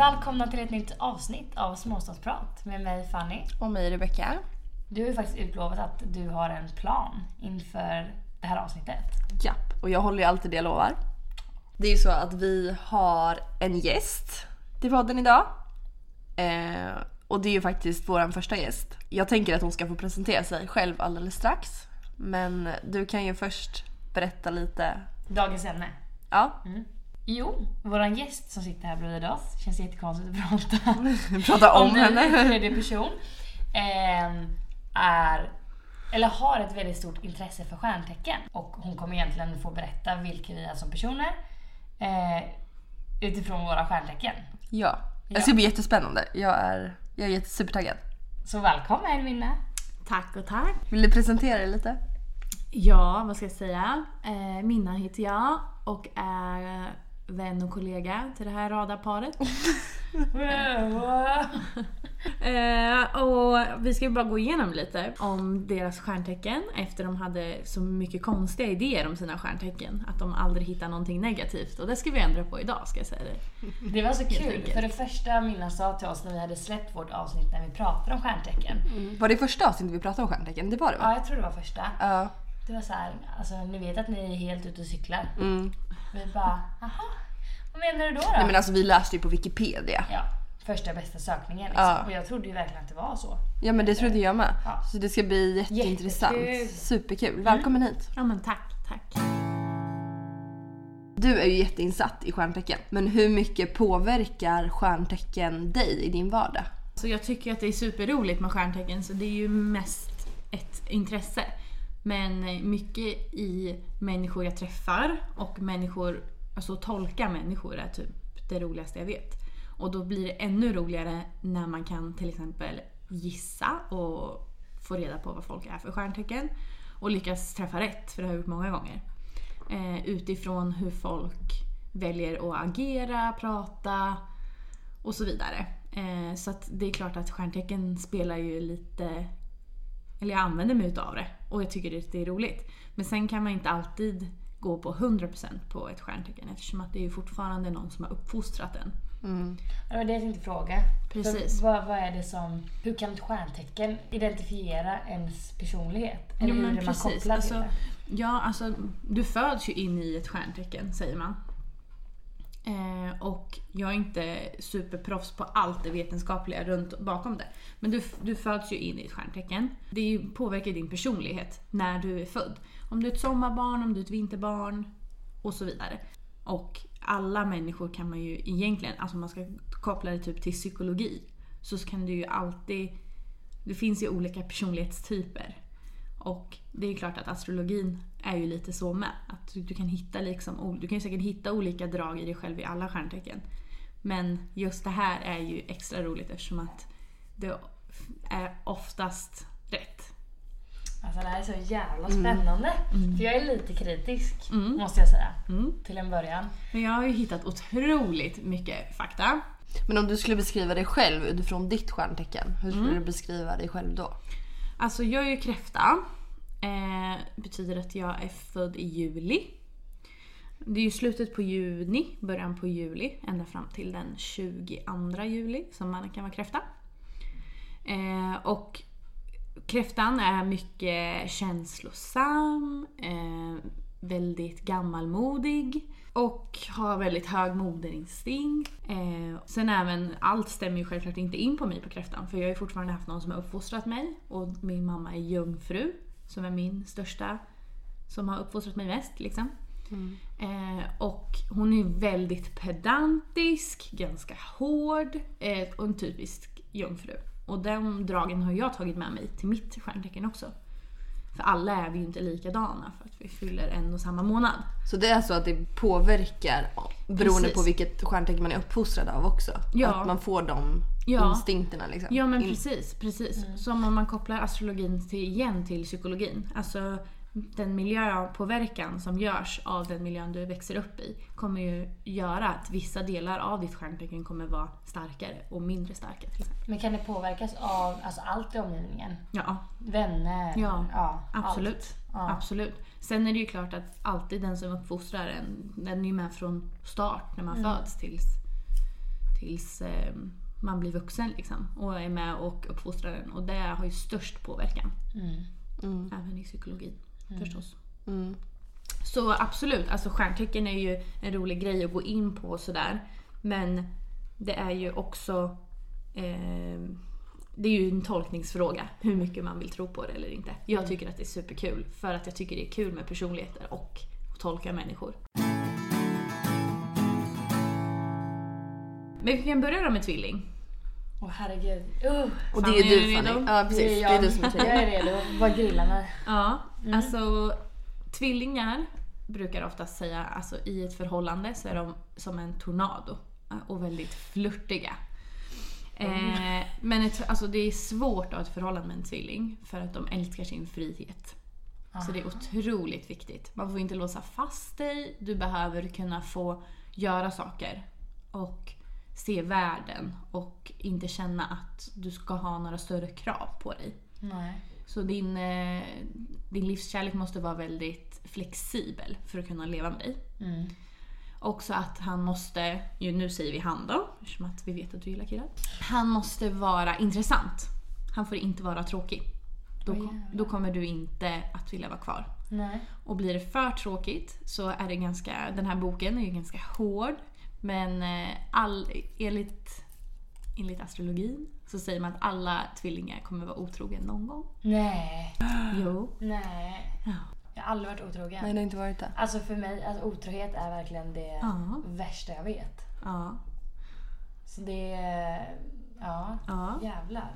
Välkomna till ett nytt avsnitt av Småstadsprat med mig Fanny. Och mig Rebecka. Du har ju faktiskt utlovat att du har en plan inför det här avsnittet. Japp, och jag håller ju alltid det jag lovar. Det är ju så att vi har en gäst till podden idag. Eh, och det är ju faktiskt vår första gäst. Jag tänker att hon ska få presentera sig själv alldeles strax. Men du kan ju först berätta lite. Dagens ämne. Ja. Jo, våran gäst som sitter här bredvid oss, känns jättekonstigt att prata Prata om, om henne. tredje person. ehm, är, eller har ett väldigt stort intresse för stjärntecken. Och hon kommer egentligen få berätta vilka vi är som personer eh, utifrån våra stjärntecken. Ja. Det ska bli jättespännande. Jag är, jag är jättesupertaggad. Så välkommen Minna! Tack och tack. Vill du presentera dig lite? Ja, vad ska jag säga? Eh, Minna heter jag och är vän och kollega till det här radarparet. Eh, och vi ska bara gå igenom lite om deras stjärntecken efter de hade så mycket konstiga idéer om sina stjärntecken. Att de aldrig hittar någonting negativt. Och det ska vi ändra på idag ska jag säga dig. Det var så kul, för det första Minna sa till oss när vi hade släppt vårt avsnitt när vi pratade om stjärntecken. Var det första avsnittet vi pratade om stjärntecken? Det var det va? Ja, jag tror det var första. Ja. Det var så här, alltså ni vet att ni är helt ute och cyklar. Mm. Vi bara, aha, vad menar du då? då? Nej men alltså vi läste ju på Wikipedia. Ja, första bästa sökningen liksom. Ja. Och jag trodde ju verkligen att det var så. Ja men det trodde jag med. Ja. Så det ska bli jätteintressant. Jättekul. Superkul. Välkommen hit. Ja men tack, tack. Du är ju jätteinsatt i stjärntecken. Men hur mycket påverkar stjärntecken dig i din vardag? Så jag tycker att det är superroligt med stjärntecken så det är ju mest ett intresse. Men eh, mycket i människor jag träffar och människor, alltså tolka människor är typ det roligaste jag vet. Och då blir det ännu roligare när man kan till exempel gissa och få reda på vad folk är för stjärntecken. Och lyckas träffa rätt, för det har jag gjort många gånger. Eh, utifrån hur folk väljer att agera, prata och så vidare. Eh, så att det är klart att stjärntecken spelar ju lite... Eller jag använder mig utav det och jag tycker det är roligt. Men sen kan man inte alltid gå på 100% på ett stjärntecken eftersom att det är ju fortfarande någon som har uppfostrat en. Det var det jag tänkte fråga. Precis. Vad, vad är det som, hur kan ett stjärntecken identifiera ens personlighet? Eller hur är det man kopplar Alltså, till det? ja, alltså du föds ju in i ett stjärntecken säger man. Eh, och jag är inte superproffs på allt det vetenskapliga runt bakom det. Men du, du föds ju in i ett stjärntecken. Det ju, påverkar din personlighet när du är född. Om du är ett sommarbarn, om du är ett vinterbarn och så vidare. Och alla människor kan man ju egentligen, alltså om man ska koppla det typ till psykologi, så kan du ju alltid... Det finns ju olika personlighetstyper. Och det är klart att astrologin är ju lite så med. Att du, du kan hitta liksom, du kan ju säkert hitta olika drag i dig själv i alla stjärntecken. Men just det här är ju extra roligt eftersom att det är oftast rätt. Alltså det här är så jävla spännande. För jag är lite kritisk, Mm. måste jag säga. Mm. Till en början. Men jag har ju hittat otroligt mycket fakta. Men om du skulle beskriva dig själv utifrån ditt stjärntecken, hur skulle du beskriva dig själv då? Alltså jag är ju kräfta. Eh, betyder att jag är född i juli. Det är ju slutet på juni, början på juli, ända fram till den 22 juli som man kan vara kräfta. Eh, och kräftan är mycket känslosam, eh, väldigt gammalmodig och har väldigt hög moderinstinkt. Eh, sen även, allt stämmer ju självklart inte in på mig på kräftan för jag har ju fortfarande haft någon som har uppfostrat mig och min mamma är jungfru som är min största, som har uppfostrat mig mest liksom. Eh, och hon är väldigt pedantisk, ganska hård eh, och en typisk jungfru. Och de dragen har jag tagit med mig till mitt stjärntecken också. För alla är vi ju inte likadana för att vi fyller en och samma månad. Så det är så att det påverkar beroende Precis. på vilket stjärntecken man är uppfostrad av också? Ja. Att man får de Ja. instinkterna liksom? Ja men precis, precis. Som om man kopplar astrologin till, igen till psykologin. Alltså den miljöpåverkan som görs av den miljön du växer upp i kommer ju göra att vissa delar av ditt stjärntecken kommer vara starkare och mindre starka. Men kan det påverkas av alltså, allt i omgivningen? Ja, Vänner? Ja, ja absolut. Ja. Absolut. Sen är det ju klart att alltid den som uppfostrar en, den är ju med från start när man föds tills, tills eh, man blir vuxen liksom. Och är med och uppfostrar den. Och det har ju störst påverkan. Mm. Även i psykologin förstås. Mm. Så absolut, alltså stjärntecken är ju en rolig grej att gå in på och sådär. Men det är ju också eh, det är ju en tolkningsfråga hur mycket man vill tro på det eller inte. Jag tycker att det är superkul för att jag tycker det är kul med personligheter och att tolka människor. Men vi kan börja då med tvilling. Åh herregud. Uh, Och det är är du Fanny. Ja precis, det är du som är Jag är redo. Vad grillar mig? Ja, alltså tvillingar brukar oftast säga, alltså i ett förhållande så är de som en tornado eh, och väldigt flörtiga. Eh, men ett, alltså det är svårt att ha ett förhållande med en tvilling för att de älskar sin frihet. Så det är otroligt viktigt. Man får inte låsa fast dig, du behöver kunna få göra saker och se världen och inte känna att du ska ha några större krav på dig. Nej. Så din, eh, din livskärlek måste vara väldigt flexibel för att kunna leva med dig. Mm. Också att han måste, ju nu säger vi han då, eftersom att vi vet att du gillar killar. Han måste vara intressant. Han får inte vara tråkig. Då, jävlar. då kommer du inte att vilja vara kvar. Nej. Och blir det för tråkigt så är det ganska, den här boken är ju ganska hård. Men eh, all, enligt, enligt astrologin så säger man att alla tvillingar kommer vara otrogen någon gång. Nej. Jo. Nej. Ja. Jag har aldrig varit otrogen. Nej det har inte varit det. Alltså för mig, alltså otrohet är verkligen det Ja. värsta jag vet. Ja. Så det är... Ja. Ja. Jävlar.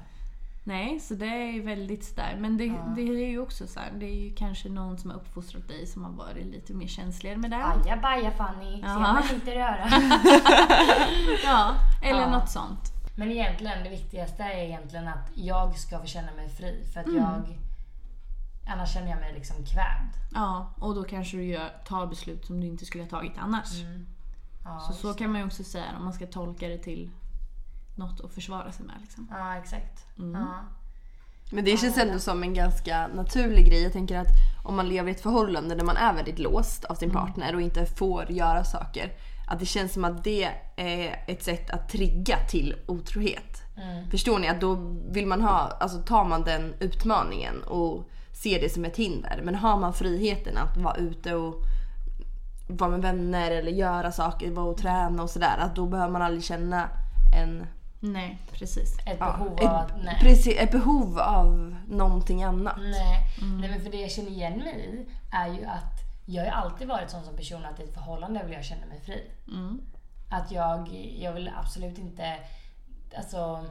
Nej, så det är väldigt sådär. Men det, Ja. det är ju också så här, det är ju kanske någon som har uppfostrat dig som har varit lite mer känsligare med det. Aja baja Fanny, ser Ja. man inte röra. Ja, eller Ja. något sånt. Men egentligen, det viktigaste är egentligen att jag ska få känna mig fri. För att Mm. jag... Annars känner jag mig liksom kvävd. Ja, och då kanske du gör, tar beslut som du inte skulle ha tagit annars. Mm. Ja, Så så kan man ju också säga om man ska tolka det till något att försvara sig med. Liksom. Ja, exakt. Mm. Ja. Men det känns ändå som en ganska naturlig grej. Jag tänker att om man lever i ett förhållande där man är väldigt låst av sin partner och inte får göra saker. Att det känns som att det är ett sätt att trigga till otrohet. Mm. Förstår ni? Att då vill man ha, alltså tar man den utmaningen och ser det som ett hinder. Men har man friheten att vara ute och vara med vänner eller göra saker, vara och träna och sådär. Att då behöver man aldrig känna en, Nej, precis. Ett ja, behov ett, av. Nej. precis, ett behov av någonting annat. Nej. nej, men för det jag känner igen mig i är ju att jag har alltid varit sån som person att i ett förhållande vill jag känna mig fri. Mm. Att jag, jag vill absolut inte, alltså,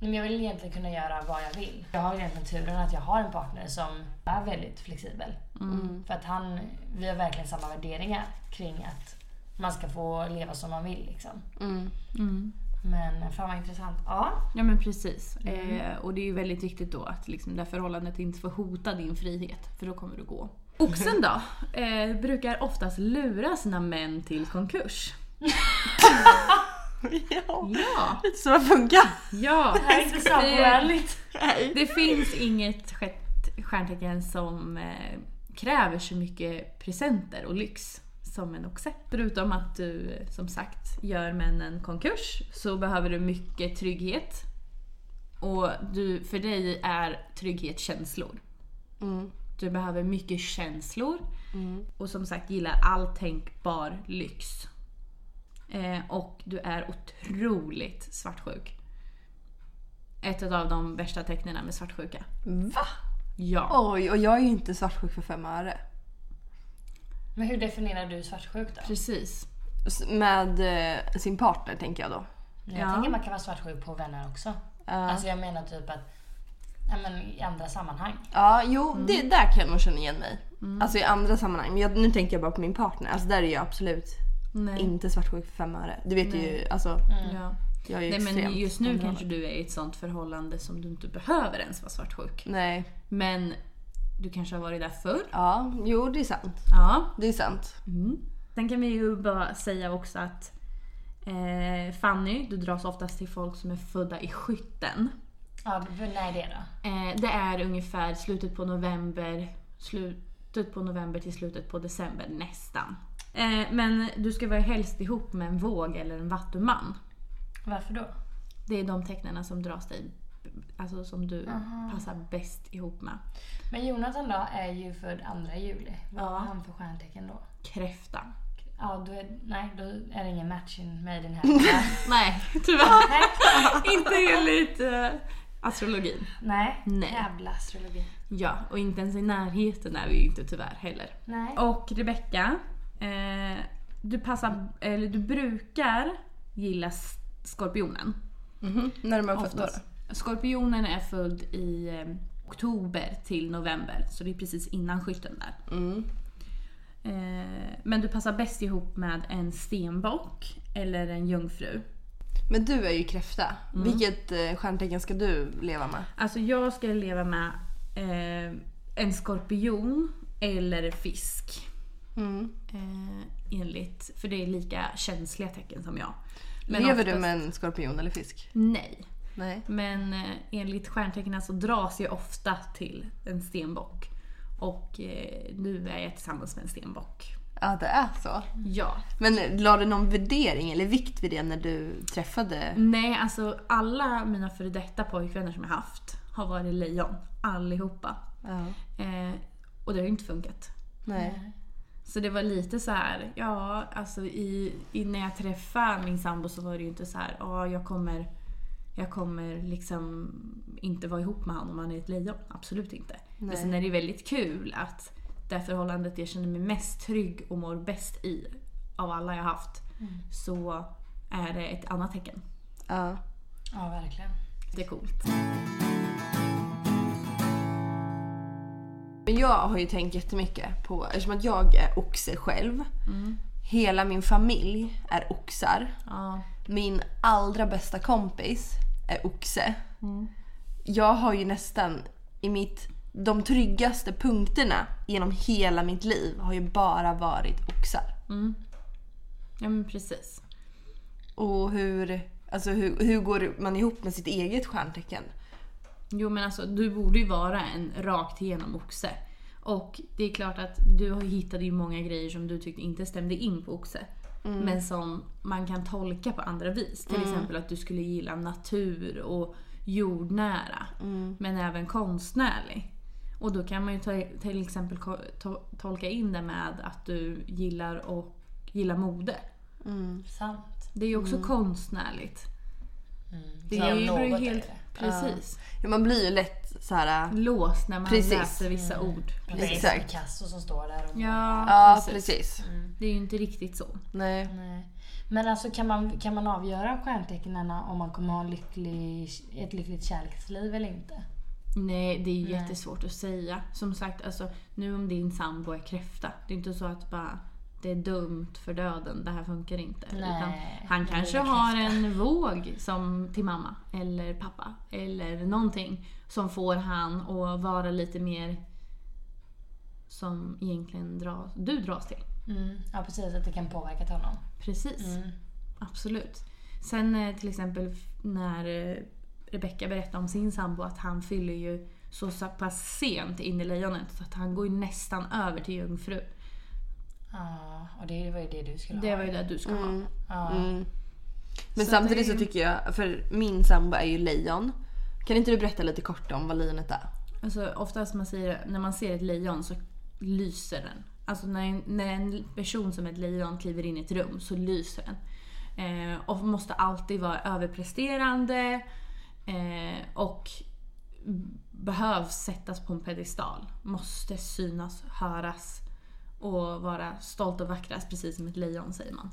men jag vill egentligen kunna göra vad jag vill. Jag har egentligen turen att jag har en partner som är väldigt flexibel. Mm. För att han, vi har verkligen samma värderingar kring att man ska få leva som man vill liksom. Mm. Mm. Men fan vad intressant. Ja. Ja men precis. Eh, och det är ju väldigt viktigt då att liksom det här förhållandet inte får hota din frihet, för då kommer du gå. Oxen då, eh, brukar oftast lura sina män till konkurs. ja. Ja! Lite så det funkar. Ja! Det här är inte samovänligt. Det finns inget stjärntecken som eh, kräver så mycket presenter och lyx som en oxe. Förutom att du eh, som sagt gör männen konkurs så behöver du mycket trygghet. Och du, för dig är trygghet känslor. Mm. Du behöver mycket känslor Mm. och som sagt gillar all tänkbar lyx. Eh, och du är otroligt svartsjuk. Ett av de värsta tecknen med svartsjuka. Va? Ja. Oj, och jag är ju inte svartsjuk för fem öre. Men hur definierar du svartsjuk då? Precis. Med eh, sin partner tänker jag då. Jag Ja. tänker man kan vara svartsjuk på vänner också. Alltså jag menar typ att, ja men i andra sammanhang. Ja, jo, det, där kan jag nog känna igen mig. Alltså i andra sammanhang. Men jag, nu tänker jag bara på min partner. Alltså där är jag absolut Nej. inte svartsjuk för fem öre. Du vet ju, alltså Ja. jag är ju Nej men extremt just nu kanske du är i ett sånt förhållande som du inte behöver ens vara svartsjuk. Nej. Men du kanske har varit där förr. Ja, jo det är sant. Ja. Det är sant. Mm. Sen kan vi ju bara säga också att eh, Fanny, du dras oftast till folk som är födda i skytten. Ja, v- när är det då? Eh, det är ungefär slutet på november, slutet på november till slutet på december nästan. Eh, men du ska vara helst ihop med en våg eller en vattuman. Varför då? Det är de tecknarna som dras dig, alltså som du passar bäst ihop med. Men Jonathan då är ju född 2 juli. Vad Ja. har han för stjärntecken då? Kräfta. Ja, då är, nej, då är det ingen matching made in här. Nej, tyvärr. inte enligt uh, astrologin. nej, Nej. jävla astrologi. Ja, och inte ens i närheten är vi ju inte tyvärr heller. Nej. Och Rebecca, eh, du passar, eller du brukar gilla skorpionen. Mhm. När de är född då? Oftast. Skorpionen är född i eh, oktober till november, så det är precis innan skytten där. Mm. Eh, men du passar bäst ihop med en stenbock eller en jungfru. Men du är ju kräfta. Vilket eh, stjärntecken ska du leva med? Alltså jag ska leva med eh, en skorpion eller fisk. Mm. Eh, enligt, för det är lika känsliga tecken som jag. Men Lever du oftast- med en skorpion eller fisk? Nej. Nej. Men eh, enligt stjärntecknen så dras jag ofta till en stenbock. Och eh, nu är jag tillsammans med en stenbock. Ja, det är så. Ja. Men la du någon värdering eller vikt vid det när du träffade? Nej, alltså alla mina före detta pojkvänner som jag haft har varit lejon. Allihopa. Ja. Eh, och det har ju inte funkat. Nej. Så det var lite så här, ja alltså i, i, när jag träffade min sambo så var det ju inte så här, ja jag kommer, jag kommer liksom inte vara ihop med honom om han är ett lejon. Absolut inte. Men Nej. sen är det väldigt kul att det förhållandet jag känner mig mest trygg och mår bäst i av alla jag haft så är det ett annat tecken. Ja. Ja, verkligen. Det är coolt. Men jag har ju tänkt jättemycket på, eftersom att jag är oxe själv. Hela min familj är oxar. Ja. Min allra bästa kompis är oxe. Jag har ju nästan i mitt, de tryggaste punkterna genom hela mitt liv har ju bara varit oxar. ja men precis. Och hur, alltså hur, hur går man ihop med sitt eget stjärntecken? Jo men alltså du borde ju vara en rakt igenom oxe. Och det är klart att du har- hittade ju många grejer som du tyckte inte stämde in på oxe. Men som man kan tolka på andra vis. Till exempel att du skulle gilla natur och jordnära. Men även konstnärlig. Och då kan man ju ta, till exempel to, tolka in det med att du gillar, och, gillar mode. Sant. Det är ju också konstnärligt. Det Så är ju något är helt... det. Precis. Ja, man blir ju lätt så här. Låst när man Precis. läser vissa ord. Det är Exakt. Picasso som står där. Och... Ja, Ja, precis. precis. Det är ju inte riktigt så. Nej. Nej. Men alltså kan man, kan man avgöra stjärntecknen om man kommer ha en lycklig, ett lyckligt kärleksliv eller inte? Nej, det är ju jättesvårt att säga. Som sagt, alltså, nu om din sambo är kräfta. Det är inte så att bara det är dumt för döden, det här funkar inte. Nej, han kanske har en våg som till mamma eller pappa eller någonting som får han att vara lite mer som egentligen dras, du dras till. Mm. Ja precis, att det kan påverka honom. Precis. Mm. Absolut. Sen eh, till exempel när eh, Rebecca berättade om sin sambo att han fyller ju så så pass sent in i lejonet så att han går ju nästan över till jungfru. Ja, och det var ju det du skulle Det ha. var ju det du ska ha. Ja. Mm. Men Så samtidigt det så tycker jag, för min sambo är ju lejon. Kan inte du berätta lite kort om vad lejonet är? Alltså, oftast man säger, när man ser ett lejon så lyser den. Alltså när en, när en person som ett lejon kliver in i ett rum så lyser den. Eh, och måste alltid vara överpresterande eh, och behövs sättas på en pedestal. Måste synas, höras och vara stolt och vackrast precis som ett lejon säger man.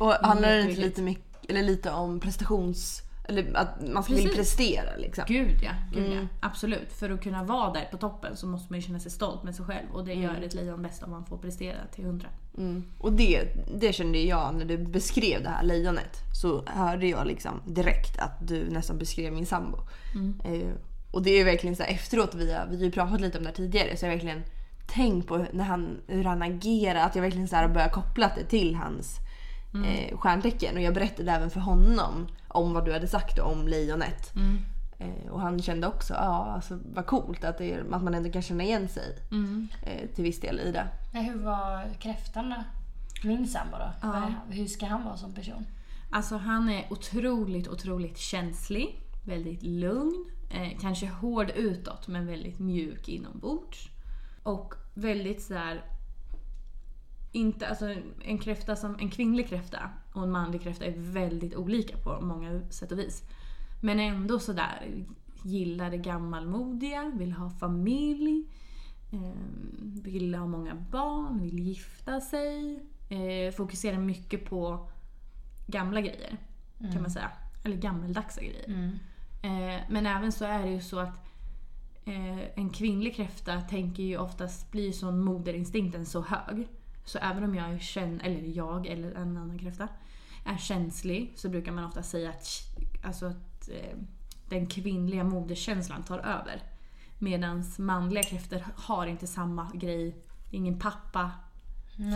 Och handlar det inte lite, mycket, eller lite om prestations... Eller att man Precis. prestera liksom? Gud ja, gud ja. Absolut. För att kunna vara där på toppen så måste man ju känna sig stolt med sig själv och det gör ett lejon bäst om man får prestera till hundra. Mm. Och det, det kände jag när du beskrev det här lejonet. Så hörde jag liksom direkt att du nästan beskrev min sambo. Eh, och det är verkligen så här, efteråt, vi har, vi har ju pratat lite om det här tidigare, så jag verkligen tänkt på när han, hur han agerar. Att jag verkligen så här börjar koppla det till hans eh, stjärntecken. Och jag berättade även för honom om vad du hade sagt om lejonet. Eh, och han kände också, ja alltså vad coolt att, det är, att man ändå kan känna igen sig eh, till viss del i det. Men hur var kräftan då? Min sambo då? Vad- Hur ska han vara som person? Alltså han är otroligt, otroligt känslig. Väldigt lugn. Eh, kanske hård utåt men väldigt mjuk inombords. Och väldigt sådär... Inte, alltså en kräfta som, en kvinnlig kräfta och en manlig kräfta är väldigt olika på många sätt och vis. Men ändå sådär gillar det gammalmodiga, vill ha familj, eh, vill ha många barn, vill gifta sig. Eh, fokuserar mycket på gamla grejer kan man säga. Eller gammeldagsa grejer. Mm. Eh, men även så är det ju så att eh, en kvinnlig kräfta tänker ju oftast, blir sån moderinstinkten så hög. Så även om jag är känn, eller jag eller en annan kräfta är känslig så brukar man ofta säga att, alltså att eh, den kvinnliga moderskänslan tar över. Medan manliga kräftor har inte samma grej, ingen pappa,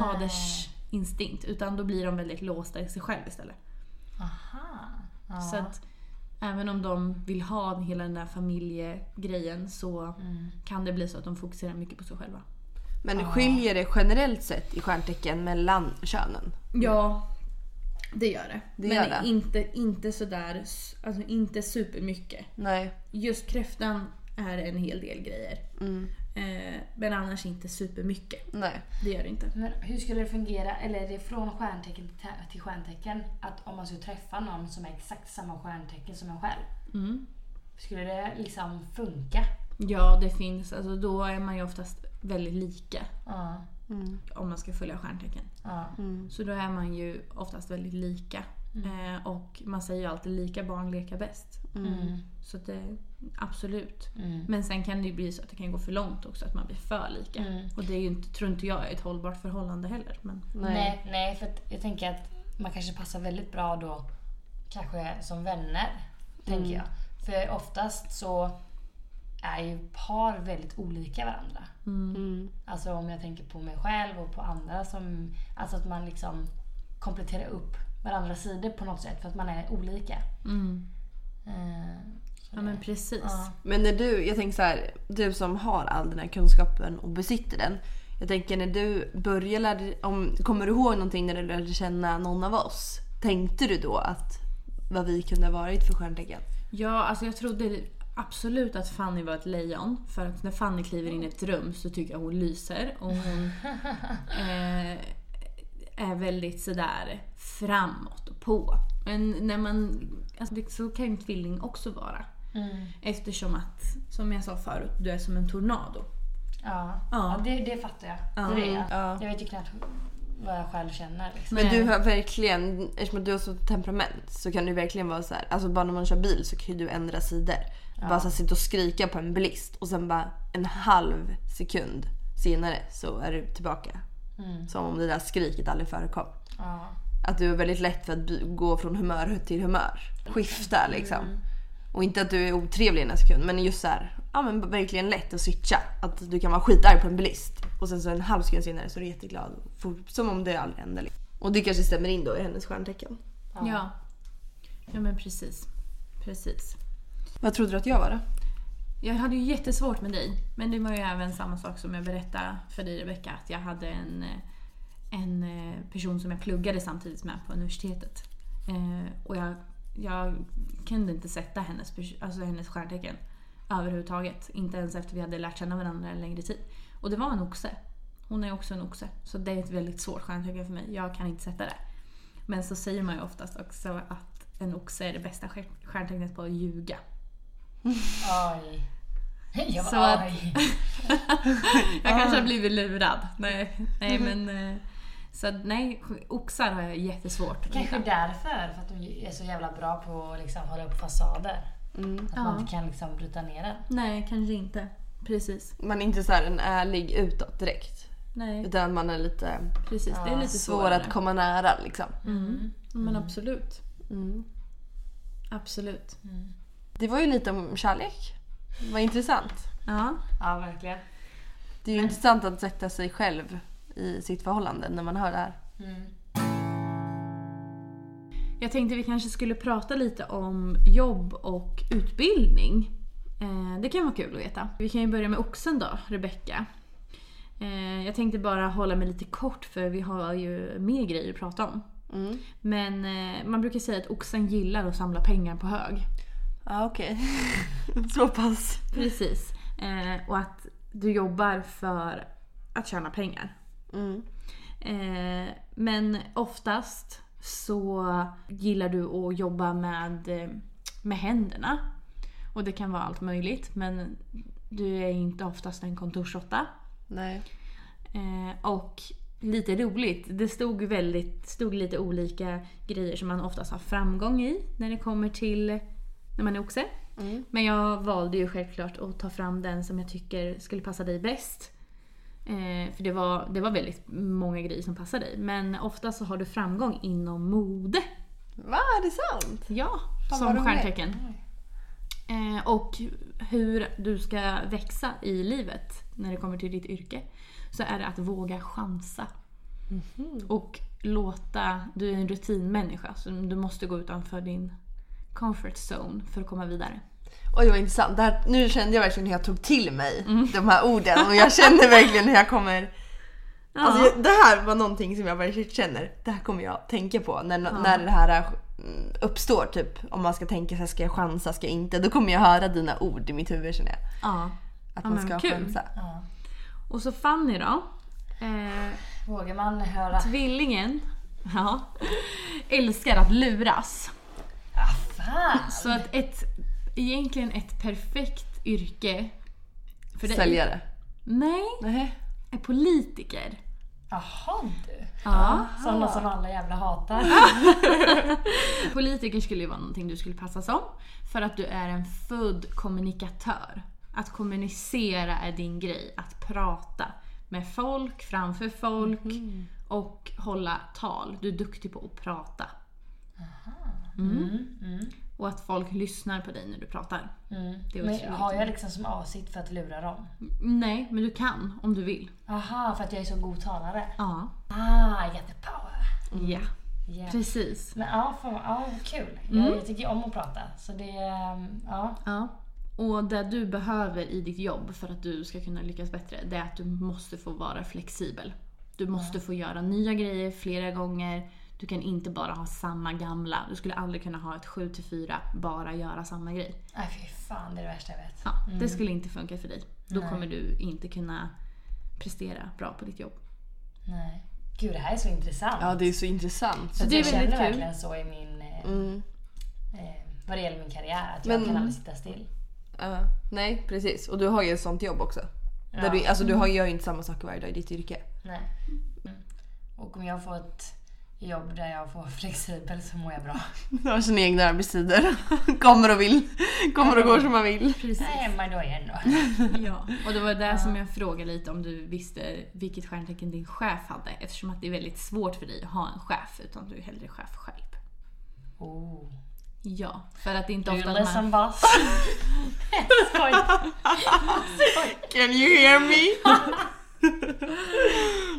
faders instinkt utan då blir de väldigt låsta i sig själv istället. Aha. Ja. Så att även om de vill ha hela den där familjegrejen så kan det bli så att de fokuserar mycket på sig själva. Men skiljer det generellt sett i stjärntecken mellan könen? Ja, det gör det. Det Men gör det. Inte, inte sådär, alltså inte supermycket. Nej. Just kräftan är en hel del grejer. Mm. Eh, men annars inte supermycket. Nej. Det gör det inte. Men hur skulle det fungera, eller är det från stjärntecken till, stjärntecken, att om man skulle träffa någon som är exakt samma stjärntecken som en själv, Mm. skulle det liksom funka? Ja, det finns. Alltså, då är man ju oftast väldigt lika. Mm. om man ska följa stjärntecken. Mm. Så då är man ju oftast väldigt lika. Eh, och man säger ju alltid lika barn leka bäst. Mm. Så att det, absolut. Mm. Men sen kan det ju bli så att det kan gå för långt också, att man blir för lika. Mm. Och det är ju inte, tror inte jag är ett hållbart förhållande heller. Men, Nej. Nej, nej, för att jag tänker att man kanske passar väldigt bra då, kanske som vänner, tänker jag. För oftast så är ju par väldigt olika varandra. Mm. Alltså om jag tänker på mig själv och på andra som, alltså att man liksom kompletterar upp varandras sidor på något sätt för att man är olika. mm. Ja men precis. Ja. Men när du, jag tänker så här, du som har all den här kunskapen och besitter den. Jag tänker när du började, lära- om, kommer du ihåg någonting när du lärde känna någon av oss? Tänkte du då att vad vi kunde ha varit för stjärntecken? Ja, alltså jag trodde absolut att Fanny var ett lejon. För att när Fanny kliver in i ett rum så tycker jag hon lyser. Och hon eh, är väldigt sådär framåt och på. Men när man... Alltså det, så kan ju en tvilling också vara. Mm. Eftersom att, som jag sa förut, du är som en tornado. Ja, Ja. ja. det, det fattar jag. Ja. Det är jag. Ja. jag vet ju knappt vad jag själv känner. Liksom. Men du har verkligen, eftersom du har så temperament så kan du verkligen vara så här, alltså bara när man kör bil så kan du ändra sidor. Bara så här, sitta och skrika på en bilist och sen bara en halv sekund senare så är du tillbaka. Mm. Som om det där skriket aldrig förekom. Ja. Att du är väldigt lätt för att gå från humör till humör. Skifta liksom. Och inte att du är otrevlig i en sekund men just så här, ja men verkligen lätt att switcha. Att du kan vara skitarg på en bilist och sen så en halv sekund senare så är du jätteglad. Som om det aldrig hände. Liksom. Och det kanske stämmer in då i hennes stjärntecken. Ja. Ja men precis. Precis. Vad trodde du att jag var då? Jag hade ju jättesvårt med dig. Men det var ju även samma sak som jag berättade för dig Rebecka. Att jag hade en, en eh, person som jag pluggade samtidigt med på universitetet. Eh, och jag, jag kunde inte sätta hennes, alltså hennes stjärntecken överhuvudtaget. Inte ens efter vi hade lärt känna varandra en längre tid. Och det var en oxe. Hon är också en oxe. Så det är ett väldigt svårt stjärntecken för mig. Jag kan inte sätta det. Men så säger man ju oftast också att en oxe är det bästa stjär- stjärntecknet på att ljuga. Oj. Jag Så var att-. Jag kanske har blivit lurad. Nej, nej men... Så nej, oxar har jag jättesvårt Kanske därför, för att de är så jävla bra på att liksom hålla upp fasader. Mm. Att Ja. man inte kan liksom bryta ner den. Nej, kanske inte. Precis. Man är inte så här en ärlig utåt direkt. Nej, Utan man är lite precis. Det är Ja, lite svår svårare. att komma nära liksom. Mm. Men absolut. Mm. Absolut. Det var ju lite om kärlek. Vad intressant. Ja. Ja, verkligen. Det är ju intressant att sätta sig själv i sitt förhållande när man hör det här. Mm. Jag tänkte vi kanske skulle prata lite om jobb och utbildning. Eh, det kan vara kul att veta. Vi kan ju börja med oxen då, Rebecka. Eh, jag tänkte bara hålla mig lite kort för vi har ju mer grejer att prata om. Mm. Men eh, man brukar säga att oxen gillar att samla pengar på hög. Ja okej. Så pass. Precis. Och att du jobbar för att tjäna pengar. Mm. Eh, men oftast så gillar du att jobba med, eh, med händerna. Och det kan vara allt möjligt men du är inte oftast en kontorsråtta. Nej. Eh, och lite roligt, det stod, väldigt, stod lite olika grejer som man oftast har framgång i när det kommer till när man är oxe. Mm. Men jag valde ju självklart att ta fram den som jag tycker skulle passa dig bäst. Eh, för det var, det var väldigt många grejer som passar dig. Men ofta så har du framgång inom mode. Va, är det sant? Ja, Fan, som stjärntecken. Eh, och hur du ska växa i livet när det kommer till ditt yrke. Så är det att våga chansa. Mhm. Och låta, du är en rutinmänniska så du måste gå utanför din comfort zone för att komma vidare. Oj vad intressant. Det här, nu kände jag verkligen hur jag tog till mig de här orden och jag känner verkligen hur jag kommer... Alltså, jag, det här var någonting som jag verkligen känner, det här kommer jag tänka på när, när det här mm, uppstår. Typ om man ska tänka sig, ska jag chansa, ska jag inte? Då kommer jag höra dina ord i mitt huvud känner jag. ja. Att Ja, man ska kul. chansa. Ja. Och så Fanny då. Eh, Vågar man höra? tvillingen. Ja. Älskar att luras. Ah, fan! Så att ett, egentligen ett perfekt yrke för dig. Säljare. Nej, Nej. är politiker. Jaha du. Ja. Sådana som alla jävla hatar. Politiker skulle ju vara någonting du skulle passa som. För att du är en född kommunikatör. Att kommunicera är din grej. Att prata med folk, framför folk och hålla tal. Du är duktig på att prata. Mm, mm, Och att folk lyssnar på dig när du pratar. mm. Men har jag liksom som avsikt för att lura dem? Nej, men du kan om du vill. Aha, för att jag är så god talare. Ja. Ah, I get the power. Ja, Yeah. precis. Men ja, fan, ja kul. Mm. Jag, jag tycker om att prata. Så det, ehm, ja. Ja. Och det du behöver i ditt jobb för att du ska kunna lyckas bättre, det är att du måste få vara flexibel. Du måste få göra nya grejer flera gånger. Du kan inte bara ha samma gamla. Du skulle aldrig kunna ha ett 7 till 4 bara göra samma grej. Nej fy fan, det är det värsta jag vet. Ja, Det skulle inte funka för dig. Då Nej. kommer du inte kunna prestera bra på ditt jobb. Nej. Gud, det här är så intressant. Ja det är så intressant. så det är jag känner kul. verkligen så i min, eh, Mm. eh, vad det gäller min karriär. Att Men- jag kan aldrig sitta still. Ja, nej precis. Och du har ju ett sånt jobb också. Där Ja. du, alltså du har, gör ju inte samma saker varje dag i ditt yrke. Nej. Mm. Och om jag får ett jobb där jag får vara flexibel så mår jag bra. Du har sina egna arbetstider. kommer och vill. Kommer och går som man vill. Precis. Jag är hemma då igen då. Ja. Och det var där som jag frågade lite om du visste vilket stjärntecken din chef hade. Eftersom att det är väldigt svårt för dig att ha en chef utan du är hellre chef själv. Oh. Ja, för att det inte ofta de listen här... boss? Skoj. Can you hear me?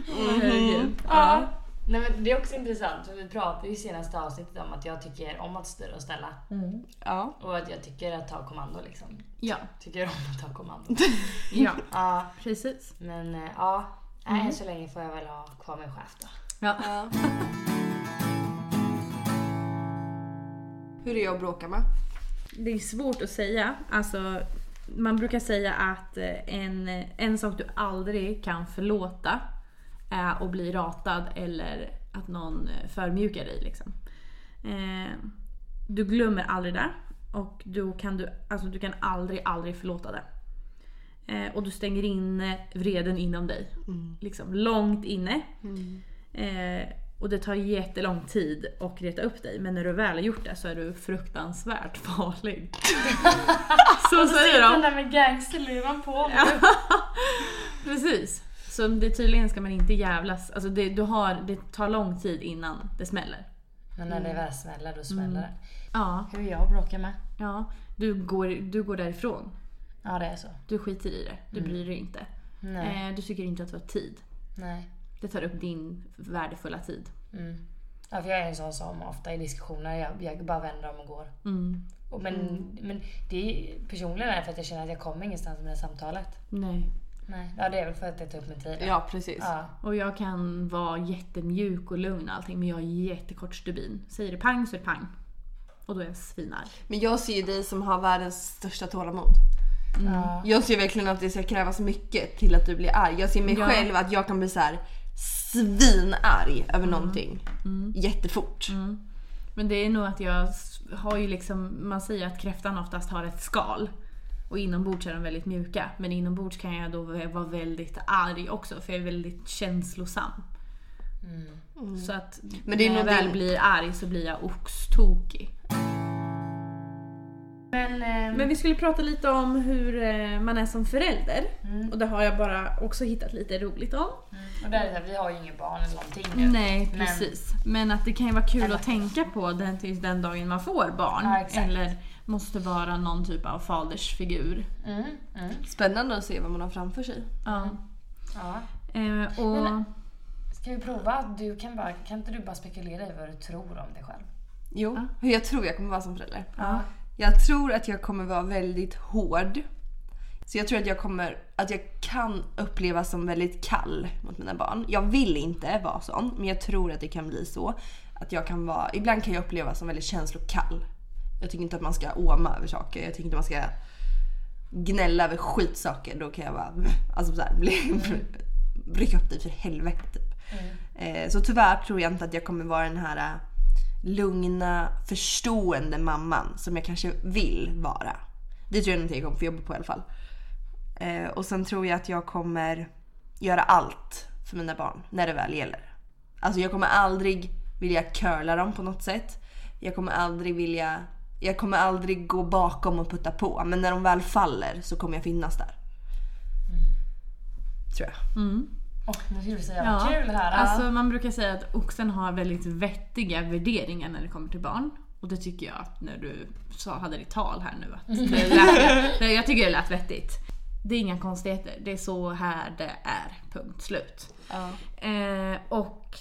Herregud. Ja. Nej, men det är också intressant för vi pratade ju i senaste avsnittet om att jag tycker om att styra och ställa. Ja. Och att jag tycker att ta kommando liksom. Ja, Tycker om att ta kommando. ja, ja, precis. men eh, ja. Nej, så länge får jag väl ha kvar min chef då. Ja. ja. Hur är jag att bråka med? Det är svårt att säga. Alltså, man brukar säga att eh, en, en sak du aldrig kan förlåta är att bli ratad eller att någon eh, förmjukar dig. Liksom. Eh, du glömmer aldrig det och då kan du, alltså, du kan aldrig, aldrig förlåta det. Eh, och du stänger in vreden inom dig. Liksom långt inne. Eh, och det tar jättelång tid att reta upp dig men när du väl har gjort det så är du fruktansvärt farlig. så säger Den de. där med gangsterluvan på. Precis. Så det, tydligen ska man inte jävlas. Alltså det, du har, det tar lång tid innan det smäller. Men när det väl smäller, då smäller det. Ja, Hur jag att bråka med? ja. Du, går, du går därifrån. Ja, det är så. Du skiter i det. Du bryr dig inte. Nej. Eh, du tycker inte att du har tid. Nej. Det tar upp din värdefulla tid. Mm. Ja, för jag är en sån som ofta i diskussioner, jag, jag bara vänder om och går. Mm. Och men, men det är, personligen är det för att jag känner att jag kommer ingenstans med det samtalet. Nej. Nej, ja det är väl för att det tar upp min tid. Ja, precis. Ja. Och jag kan vara jättemjuk och lugn och allting men jag är jättekort stubin. Säger det pang så är det pang. Och då är jag svinarg. Men jag ser ju dig som har världens största tålamod. Ja. Jag ser verkligen att det ska krävas mycket till att du blir arg. Jag ser mig Ja. själv att jag kan bli så här svinarg över någonting. Jättefort. Men det är nog att jag har ju liksom, man säger att kräftan oftast har ett skal. Och inombords är de väldigt mjuka. Men inombords kan jag då vara väldigt arg också för jag är väldigt känslosam. Så att Men det är när jag väl din- blir arg så blir jag oxtokig. Men, eh, Men vi skulle prata lite om hur eh, man är som förälder. Och det har jag bara också hittat lite roligt om. och där är det, vi har ju inget barn eller någonting nu. Nej Men- precis. Men att det kan ju vara kul Eller- att tänka på den tills den dagen man får barn. Ja, exakt. eller måste vara någon typ av fadersfigur. Mm, mm, Spännande att se vad man har framför sig. Ja. ja. Eh, och, Men- Ska vi prova? Du kan, bara, kan inte du bara spekulera i vad du tror om dig själv? Jo, hur jag tror jag kommer vara som förälder. Ja. Jag tror att jag kommer vara väldigt hård. Så jag tror att jag kommer, att jag kan upplevas som väldigt kall mot mina barn. Jag vill inte vara sån, men jag tror att det kan bli så. Att jag kan vara, ibland kan jag upplevas som väldigt känslokall. Jag tycker inte att man ska åma över saker. Jag tycker inte man ska gnälla över skitsaker. Då kan jag bara, alltså så här, bli, rycka upp dig för helvete typ. Eh, Så tyvärr tror jag inte att jag kommer vara den här eh, lugna, förstående mamman som jag kanske vill vara. Det tror jag inte jag kommer få jobba på i alla fall. Eh, Och sen tror jag att jag kommer göra allt för mina barn när det väl gäller. Alltså jag kommer aldrig vilja curla dem på något sätt. Jag kommer aldrig vilja... Jag kommer aldrig gå bakom och putta på. Men när de väl faller så kommer jag finnas där. Tror jag. Nu vi så jävla ja, kul här. alltså man brukar säga att oxen har väldigt vettiga värderingar när det kommer till barn. Och det tycker jag att när du sa, hade ditt tal här nu. Att det lät, jag tycker det lät vettigt. Det är inga konstigheter. Det är så här det är. Punkt slut. Ja. Eh, och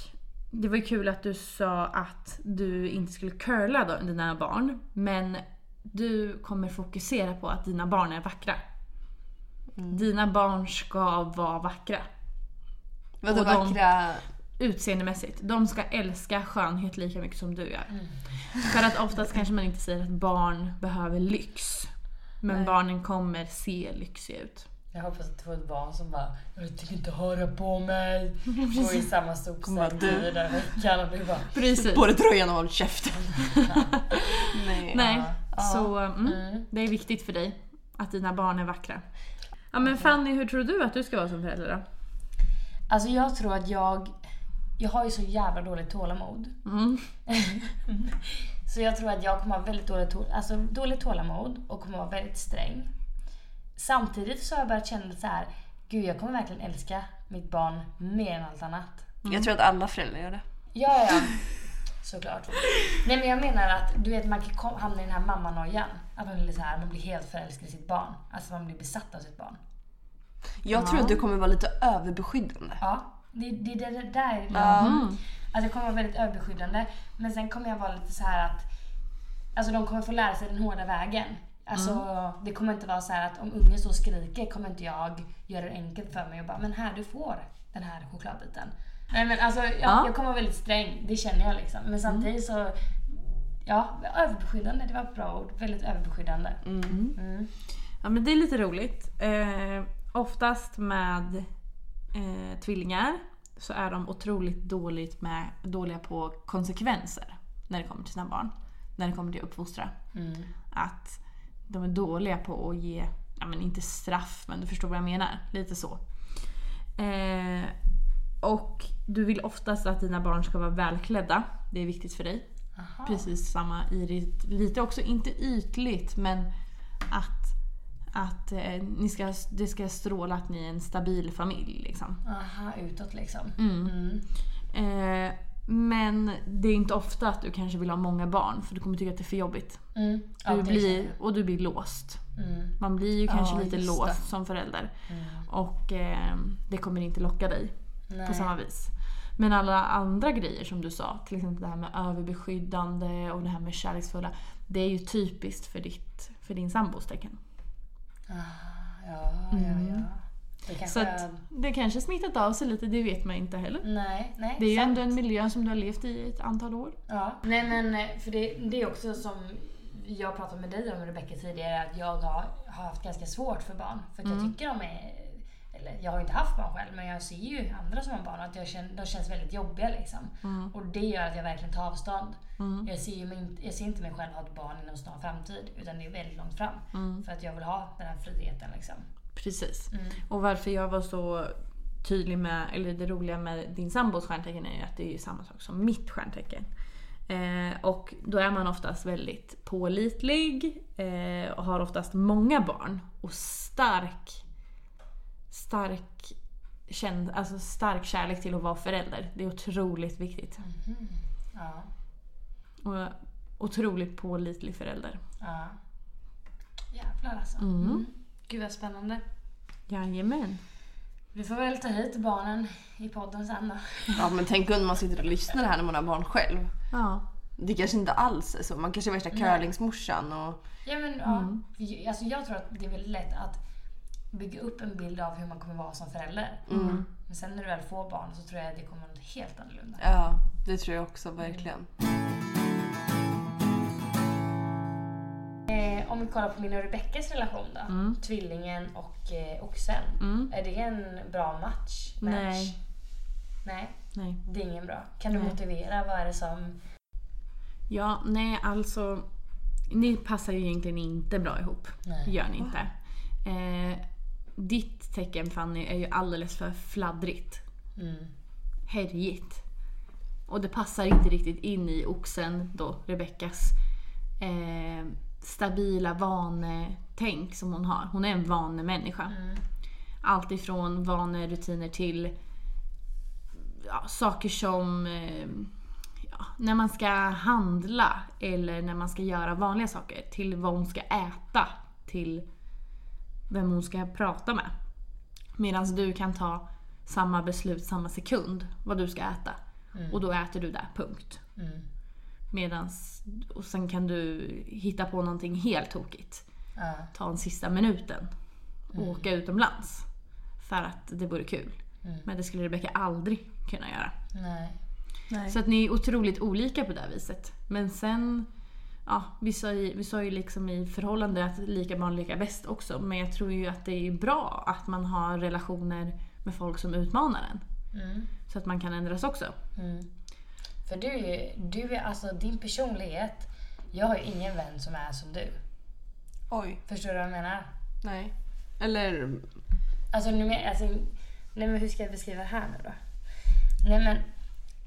det var ju kul att du sa att du inte skulle curla då, dina barn. Men du kommer fokusera på att dina barn är vackra. Dina barn ska vara vackra. Vadå vackra... Utseendemässigt. De ska älska skönhet lika mycket som du gör. För att oftast kanske man inte säger att barn behöver lyx. Men barnen kommer se lyxiga ut. Jag hoppas att du får ett barn som bara Jag tänker inte höra på mig. Gå i samma sopsäck du. i den veckan och blir bara Precis. Både tröjan och håll käften. Nej. Nej, Ja. så mm, Mm. det är viktigt för dig att dina barn är vackra. Ja men Fanny, hur tror du att du ska vara som förälder då? Alltså jag tror att jag Jag har ju så jävla dåligt tålamod. Mm. Så jag tror att jag kommer ha väldigt dåligt, tål- alltså, dåligt tålamod och kommer vara väldigt sträng. Samtidigt så har jag börjat känna så här, gud jag kommer verkligen älska mitt barn mer än allt annat. Jag tror att alla föräldrar gör det. Ja, ja, ja. Såklart. Nej men jag menar att du vet man kan kom- hamna i den här mammanojan. Att man blir, så här, man blir helt förälskad i sitt barn. Alltså man blir besatt av sitt barn. Jag tror att du kommer vara lite överbeskyddande. Ja, det, det, det, det där är Ja. Alltså jag kommer vara väldigt överbeskyddande. Men sen kommer jag vara lite så här att Alltså de kommer få lära sig den hårda vägen. Alltså det kommer inte vara så här att om ungen så skriker kommer inte jag göra det enkelt för mig och bara men här du får den här chokladbiten. Nej men alltså jag, Ja. jag kommer vara väldigt sträng, det känner jag liksom. Men samtidigt så Ja, överbeskyddande, det var ett bra ord. Väldigt överbeskyddande. Mm. Ja men det är lite roligt. Eh, oftast med eh, tvillingar så är de otroligt dåligt med, dåliga på konsekvenser när det kommer till sina barn. När det kommer till att uppfostra. Mm. Att de är dåliga på att ge, ja men inte straff men du förstår vad jag menar. Lite så. Eh, och du vill oftast att dina barn ska vara välklädda. Det är viktigt för dig. Aha. Precis samma i lite också, inte ytligt men att, att eh, ni ska, det ska stråla att ni är en stabil familj. Liksom. Aha, utåt liksom. Mm. Mm. Eh, men det är inte ofta att du kanske vill ha många barn för du kommer tycka att det är för jobbigt. Mm. Ja, Du blir, och du blir låst. Mm. Man blir ju kanske Ja, lite låst det. som förälder. Mm. Och eh, det kommer inte locka dig Nej. på samma vis. Men alla andra grejer som du sa, till exempel det här med överbeskyddande och det här med kärleksfulla. Det är ju typiskt för, ditt, för din sambos tecken. Ah, ja, ja, ja. Det kanske Så att det kanske smittat av sig lite, det vet man inte heller. Nej, nej. Det är ju sant. ändå en miljö som du har levt i ett antal år. Ja. Nej men eh, för det, det är också som jag pratade med dig om Rebecka tidigare att jag har, har haft ganska svårt för barn. För att jag tycker de är, eller jag har inte haft barn själv men jag ser ju andra som har barn och att jag känner, de känns väldigt jobbiga liksom. Och det gör att jag verkligen tar avstånd. Jag, ser ju inte- jag ser inte mig själv ha ett barn inom snar framtid utan det är väldigt långt fram. För att jag vill ha den här friheten liksom. Precis. Och varför jag var så tydlig med, eller det roliga med din sambos stjärntecken är ju att det är ju samma sak som mitt stjärntecken. Eh, och då är man oftast väldigt pålitlig eh, och har oftast många barn och stark, stark, känd, alltså stark kärlek till att vara förälder. Det är otroligt viktigt. Ja. Och otroligt pålitlig förälder. ja. Jävlar alltså. Mm. Gud vad spännande. Jajamän. Vi får väl ta hit barnen i podden sen då. Ja men tänk om man sitter och lyssnar här när man har barn själv. Ja. Det kanske inte alls är så. Man kanske är värsta curlingsmorsan och... Ja, men, ja. Alltså, jag tror att det är väldigt lätt att bygga upp en bild av hur man kommer vara som förälder. Men sen när du väl får barn så tror jag att det kommer något helt annorlunda. Ja, det tror jag också verkligen. Eh, om vi kollar på min och Rebeckas relation då. Tvillingen och eh, oxen. Är det en bra match? match? Nej. Nej, Nej. det är ingen bra. Kan du Nej. motivera vad är det som... Ja, nej alltså. Ni passar ju egentligen inte bra ihop. Nej. Gör ni inte. Eh, ditt tecken Fanny är ju alldeles för fladdrigt. Mm. Härjigt. Och det passar inte riktigt in i oxen då, Rebeckas eh, stabila vanetänk som hon har. Hon är en vanemänniska. Allt ifrån vanerutiner till ja, saker som eh, ja, när man ska handla eller när man ska göra vanliga saker. Till vad hon ska äta. Till vem hon ska prata med. Medan du kan ta samma beslut samma sekund vad du ska äta. Och då äter du där, punkt. Mm. Medans, och sen kan du hitta på någonting helt tokigt. Ja. Ta en sista minuten och åka utomlands. För att det vore kul. Men det skulle Rebecca aldrig kunna göra. Nej. Nej. Så att ni är otroligt olika på det här viset. Men sen, ja, vi sa ju, vi sa ju liksom i förhållande att lika barn lika bäst också. Men jag tror ju att det är bra att man har relationer med folk som utmanar en. Mm. Så att man kan ändras också. Mm. För du, är ju- du är alltså din personlighet. Jag har ju ingen vän som är som du. Oj. Förstår du vad jag menar? Nej. Eller... Alltså, nu men, alltså nej men hur ska jag beskriva det här nu då? Nej men...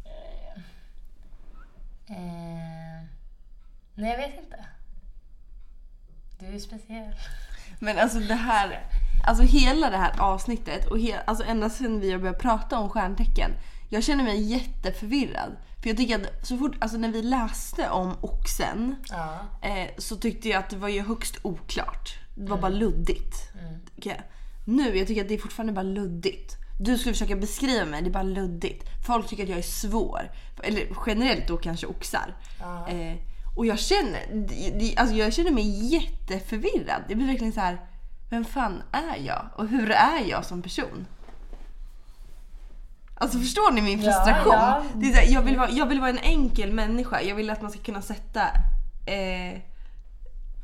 Eh, eh, nej jag vet inte. Du är speciell. Men alltså det här, alltså hela det här avsnittet och he, alltså ända sedan vi har börjat prata om stjärntecken. Jag känner mig jätteförvirrad. För jag tycker att så fort, alltså när vi läste om oxen Ja. eh, så tyckte jag att det var ju högst oklart. Det var bara luddigt. Okej. Nu, jag tycker att det är fortfarande bara luddigt. Du skulle försöka beskriva mig, det är bara luddigt. Folk tycker att jag är svår. Eller generellt då kanske oxar. Ja. Eh, och jag känner, alltså jag känner mig jätteförvirrad. Det blir verkligen så här. Vem fan är jag? Och hur är jag som person? Alltså förstår ni min Ja, frustration? ja. Det är så här, jag, vill vara, jag vill vara en enkel människa. Jag vill att man ska kunna sätta eh,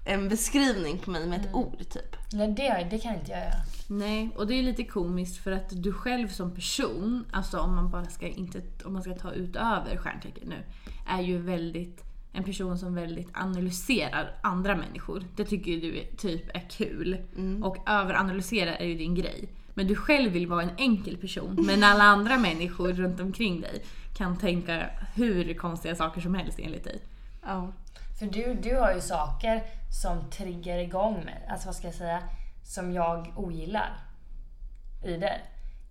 en beskrivning på mig med ett ord typ. Nej det, det kan inte jag göra. Nej, och det är lite komiskt för att du själv som person, alltså om man bara ska, inte, om man ska ta utöver stjärntecken nu, är ju väldigt en person som väldigt analyserar andra människor. Det tycker ju du typ är kul. Och överanalysera är ju din grej. Men du själv vill vara en enkel person, men alla andra människor runt omkring dig kan tänka hur konstiga saker som helst enligt dig. Ja. För du, du har ju saker som triggar igång mig. Alltså vad ska jag säga? Som jag ogillar. I det.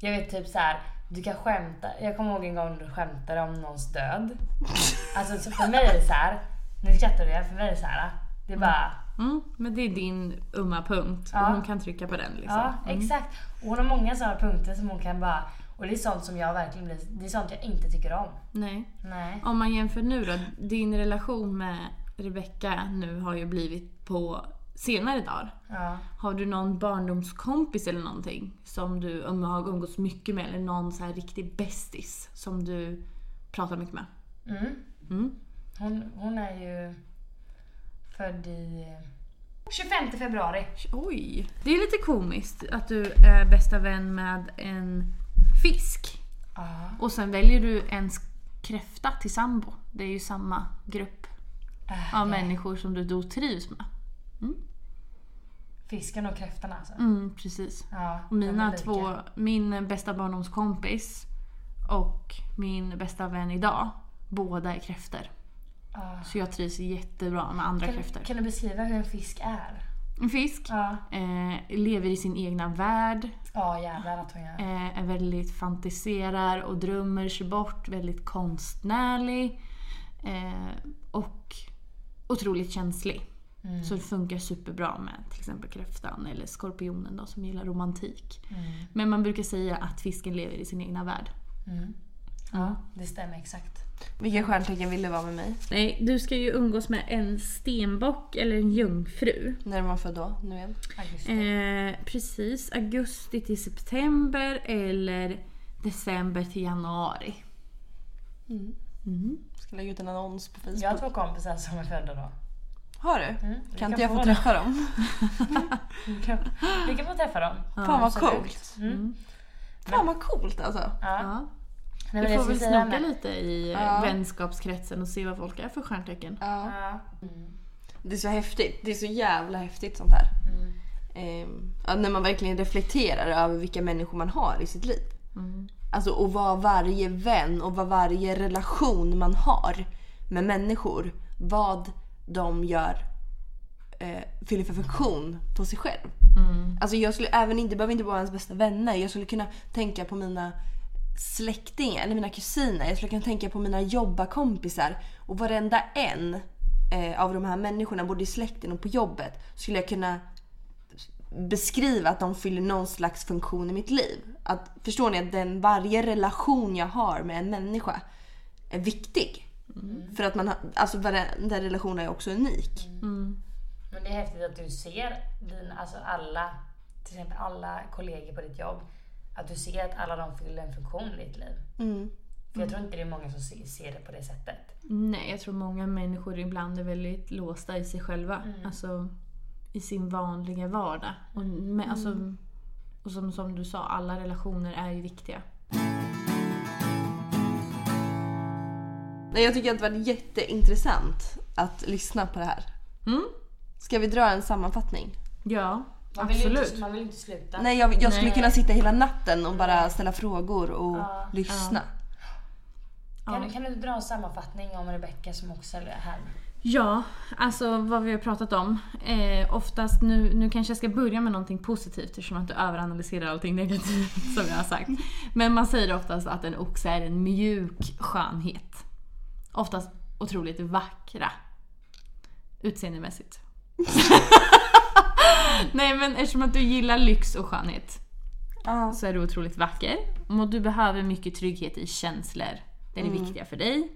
Jag vet typ så här. Du kan skämta. Jag kommer ihåg en gång du skämtade om någons död. Alltså så för mig är det så här. Nu skrattar du, för mig är det så här. Det är bara... Mm, men det är din umma punkt Ja. och hon kan trycka på den liksom. Ja, exakt. Och hon har många sådana punkter som hon kan bara... Och det är sånt som jag verkligen blir... Det är sånt jag inte tycker om. Nej. Nej. Om man jämför nu då, din relation med Rebecca nu har ju blivit på senare dagar. Ja. Har du någon barndomskompis eller någonting som du um, har umgåtts mycket med? Eller någon så här riktig bästis som du pratar mycket med? Mm. Mm. Hon, hon är ju född i 25 februari. Oj! Det är lite komiskt att du är bästa vän med en fisk. Ja. Och sen väljer du en kräfta till sambo. Det är ju samma grupp Äh, av nej. människor som du då trivs med. Fisken och kräftan alltså. Mm, precis. Ja, Och mina två, min bästa barndomskompis och min bästa vän idag, båda är kräftor. Ja. Så jag trivs jättebra med andra Kan, kräftor. kan du beskriva hur en fisk är? En fisk Ja. eh, lever i sin egna värld, Ja jävlar att hon gör. eh, är väldigt fantiserar och drömmer sig bort, väldigt konstnärlig eh, och otroligt känslig. Mm. Så det funkar superbra med till exempel kräftan eller skorpionen då, som gillar romantik. Mm. Men man brukar säga att fisken lever i sin egna värld. Mm. Ja, det stämmer exakt. Vilka stjärntecken vill du vara med mig? Nej, du ska ju umgås med en stenbock eller en jungfru. När var man född då? Nu igen? Augusti. Eh, precis, augusti till september eller december till januari. Mm. Mm. Ska lägga ut en annons på Facebook. Jag har två kompisar som är födda då. Har du? Mm, vi Kan inte jag få få det. träffa dem? Vi kan, vi kan få träffa dem. Fan vad coolt. Mm. Fan vad coolt alltså. Ja. Ja. Nej, men Du får väl snoka lite i eh, Ja. vänskapskretsen och se vad folk är för stjärntecken. Ja. Mm. Det är så häftigt. Det är så jävla häftigt sånt här. Mm. Ehm, ja, när man verkligen reflekterar över vilka människor man har i sitt liv. Mm. Alltså och vad varje vän och vad varje relation man har med människor, vad de gör, eh, fyller för funktion på sig själv. Mm. Alltså jag skulle även inte, behöver inte vara ens bästa vänner. Jag skulle kunna tänka på mina släktingar eller mina kusiner. Jag skulle kunna tänka på mina jobbarkompisar. Och varenda en eh, av de här människorna, både i släkten och på jobbet, skulle jag kunna beskriva att de fyller någon slags funktion i mitt liv. Att, förstår ni att den, varje relation jag har med en människa är viktig. För att man har, alltså varenda relation är också unik. Mm. Men det är häftigt att du ser dina, alltså alla, till exempel alla kollegor på ditt jobb. Att du ser att alla de fyller en funktion i ditt liv. Mm. För jag tror inte det är många som se- ser det på det sättet. Nej, jag tror många människor ibland är väldigt låsta i sig själva. Alltså i sin vanliga vardag. Och, med, alltså, och som, som du sa, alla relationer är ju viktiga. Nej, jag tycker att det var jätteintressant att lyssna på det här. Mm? Ska vi dra en sammanfattning? Ja, Man vill, absolut. inte, man vill inte sluta. Nej, jag, jag skulle Nej. kunna sitta hela natten och bara ställa frågor och Ja. lyssna. Kan, Ja. du, kan du dra en sammanfattning om Rebecca som också är här? Ja, alltså vad vi har pratat om. Eh, oftast, nu, nu kanske jag ska börja med någonting positivt eftersom att du överanalyserar allting negativt som jag har sagt. Men man säger oftast att en oxe är en mjuk skönhet. Oftast otroligt vackra. Utseendemässigt. Nej men eftersom att du gillar lyx och skönhet Ja. så är du otroligt vacker. Och du behöver mycket trygghet i känslor. Det är det viktiga för dig.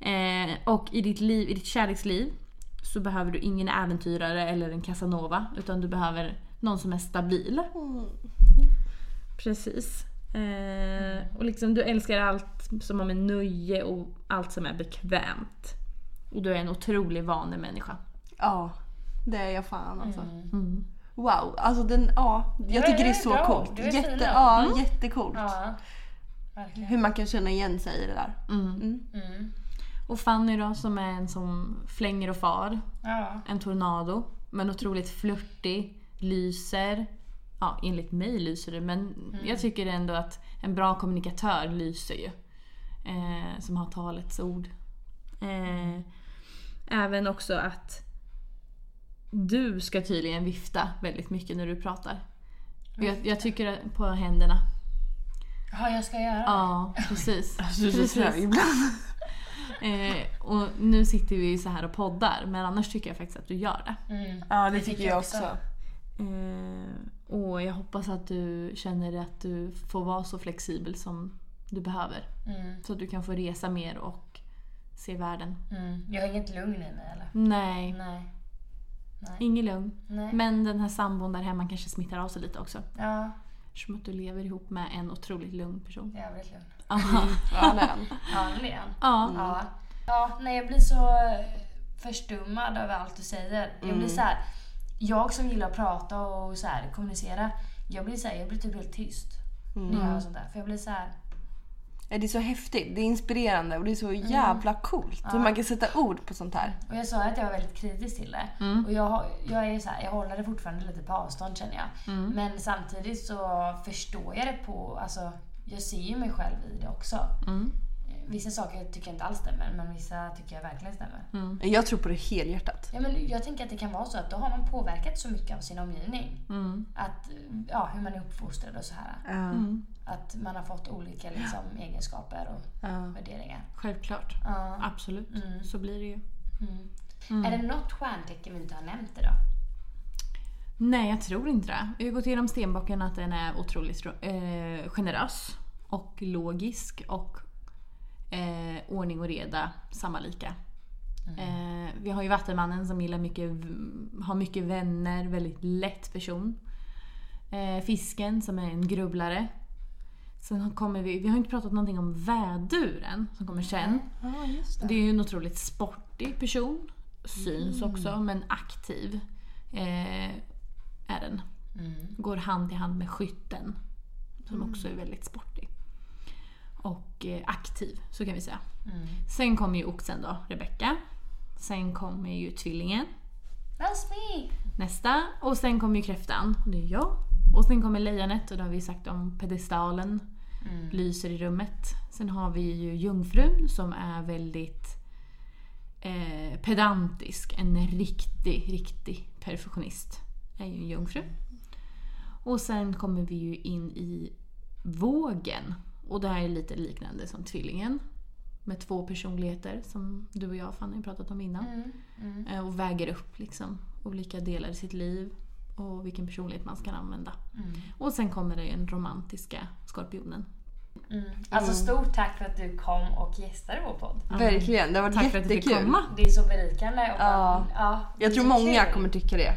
Eh, och i ditt, liv, i ditt kärleksliv så behöver du ingen äventyrare eller en casanova. Utan du behöver någon som är stabil. Precis. Eh, och liksom du älskar allt som har med nöje och allt som är bekvämt. Och du är en otrolig vanemänniska. ja, det är jag fan alltså. Mm. Wow, alltså den, ja. Jag tycker det är så coolt. Jätte, ja, Mm. jättecoolt. Ja. Hur man kan känna igen sig i det där. Mm. Mm. Mm. Och Fanny då som är en som flänger och far. Ja. En tornado. Men otroligt flörtig, lyser. Ja, enligt mig lyser det men jag tycker ändå att en bra kommunikatör lyser ju. Eh, som har talets ord. Eh, även också att du ska tydligen vifta väldigt mycket när du pratar. Jag, jag tycker på händerna. Ja, jag ska göra. Ja, precis. Du är så ibland. Eh, och nu sitter vi ju så här och poddar men annars tycker jag faktiskt att du gör det. Mm. Ja, det Det tycker jag också. Eh, och jag hoppas att du känner att du får vara så flexibel som du behöver. Mm. Så att du kan få resa mer och se världen. Mm. Jag har inget lugn i mig eller? Nej. Nej. Nej. Ingen lugn. Nej. Men den här sambon där hemma kanske smittar av sig lite också. Ja, Eftersom att du lever ihop med en otroligt lugn person. jävligt lugn. Ja, det är han. Ja, det är han. Ja. Ja. ja, nej jag blir så förstummad över allt du säger. Jag blir så här. jag som gillar att prata och så här, kommunicera, jag blir så här, jag blir typ helt tyst. När jag hör sånt där. För jag blir så här. Ja, det är så häftigt, det är inspirerande och det är så jävla coolt hur man kan sätta ord på sånt här. Och jag sa att jag var väldigt kritisk till det. Och jag, jag är så här, jag håller det fortfarande lite på avstånd känner jag. Men samtidigt så förstår jag det på, alltså jag ser ju mig själv i det också. Vissa saker tycker jag inte alls stämmer, men vissa tycker jag verkligen stämmer. Jag tror på det helhjärtat. Ja, men jag tänker att det kan vara så att då har man påverkat så mycket av sin omgivning. Att, ja, hur man är uppfostrad och så här. Att man har fått olika liksom, egenskaper och värderingar. Självklart. Ja. Absolut. Så blir det ju. Är det något stjärntecken vi inte har nämnt idag? Nej, jag tror inte det. Vi har gått igenom stenbocken att den är otroligt eh, generös och logisk och eh, ordning och reda, samma lika. Eh, vi har ju Vattenmannen som gillar mycket, har mycket vänner, väldigt lätt person. Eh, fisken som är en grubblare. Sen kommer vi, vi har inte pratat någonting om väduren som kommer sen. Ja, just Det är ju en otroligt sportig person. Syns också, men aktiv eh, är den. Går hand i hand med skytten. Som också är väldigt sportig. Och eh, aktiv, så kan vi säga. Sen kommer ju oxen då, Rebecka. Sen kommer ju tvillingen, That's me! nästa. Och sen kommer ju kräftan, det är jag. Och sen kommer lejonet, och det har vi sagt om pedestalen. Lyser i rummet. Sen har vi ju jungfrun som är väldigt eh, pedantisk. En riktig, riktig perfektionist. Är ju en jungfru. Och sen kommer vi ju in i vågen. Och det här är lite liknande som tvillingen. Med två personligheter som du och jag Fanny har pratat om innan. Eh, Och väger upp liksom olika delar i sitt liv. Och vilken personlighet man ska använda. Och sen kommer det den romantiska skorpionen. Alltså stort tack för att du kom och gästade vår podd. Verkligen, det har varit Tack för att du fick jättekul. komma. Det är så berikande. Och Ja. ja, Jag tror många kul. kommer tycka det.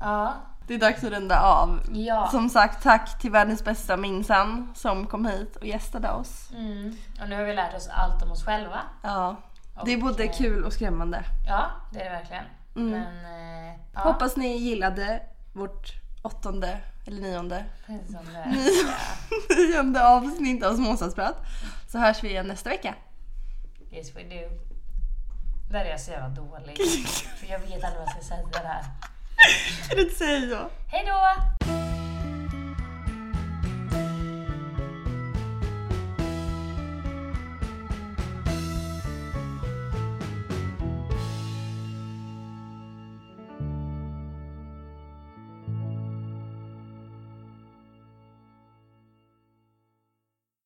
Ja. Det är dags att runda av. Ja. Som sagt, tack till världens bästa Minsan som kom hit och gästade oss. Mm. Och nu har vi lärt oss allt om oss själva. Ja, det är både eh, kul och skrämmande. Ja, det är det verkligen. Men... Eh, ja. Hoppas ni gillade vårt åttonde eller nionde, det nionde avsnitt av Småstadsprat. Så hörs vi igen nästa vecka. Yes we do. Där är jag så jävla dålig. För jag vet aldrig vad jag ska säga där. Kan du inte säga så? Hej då!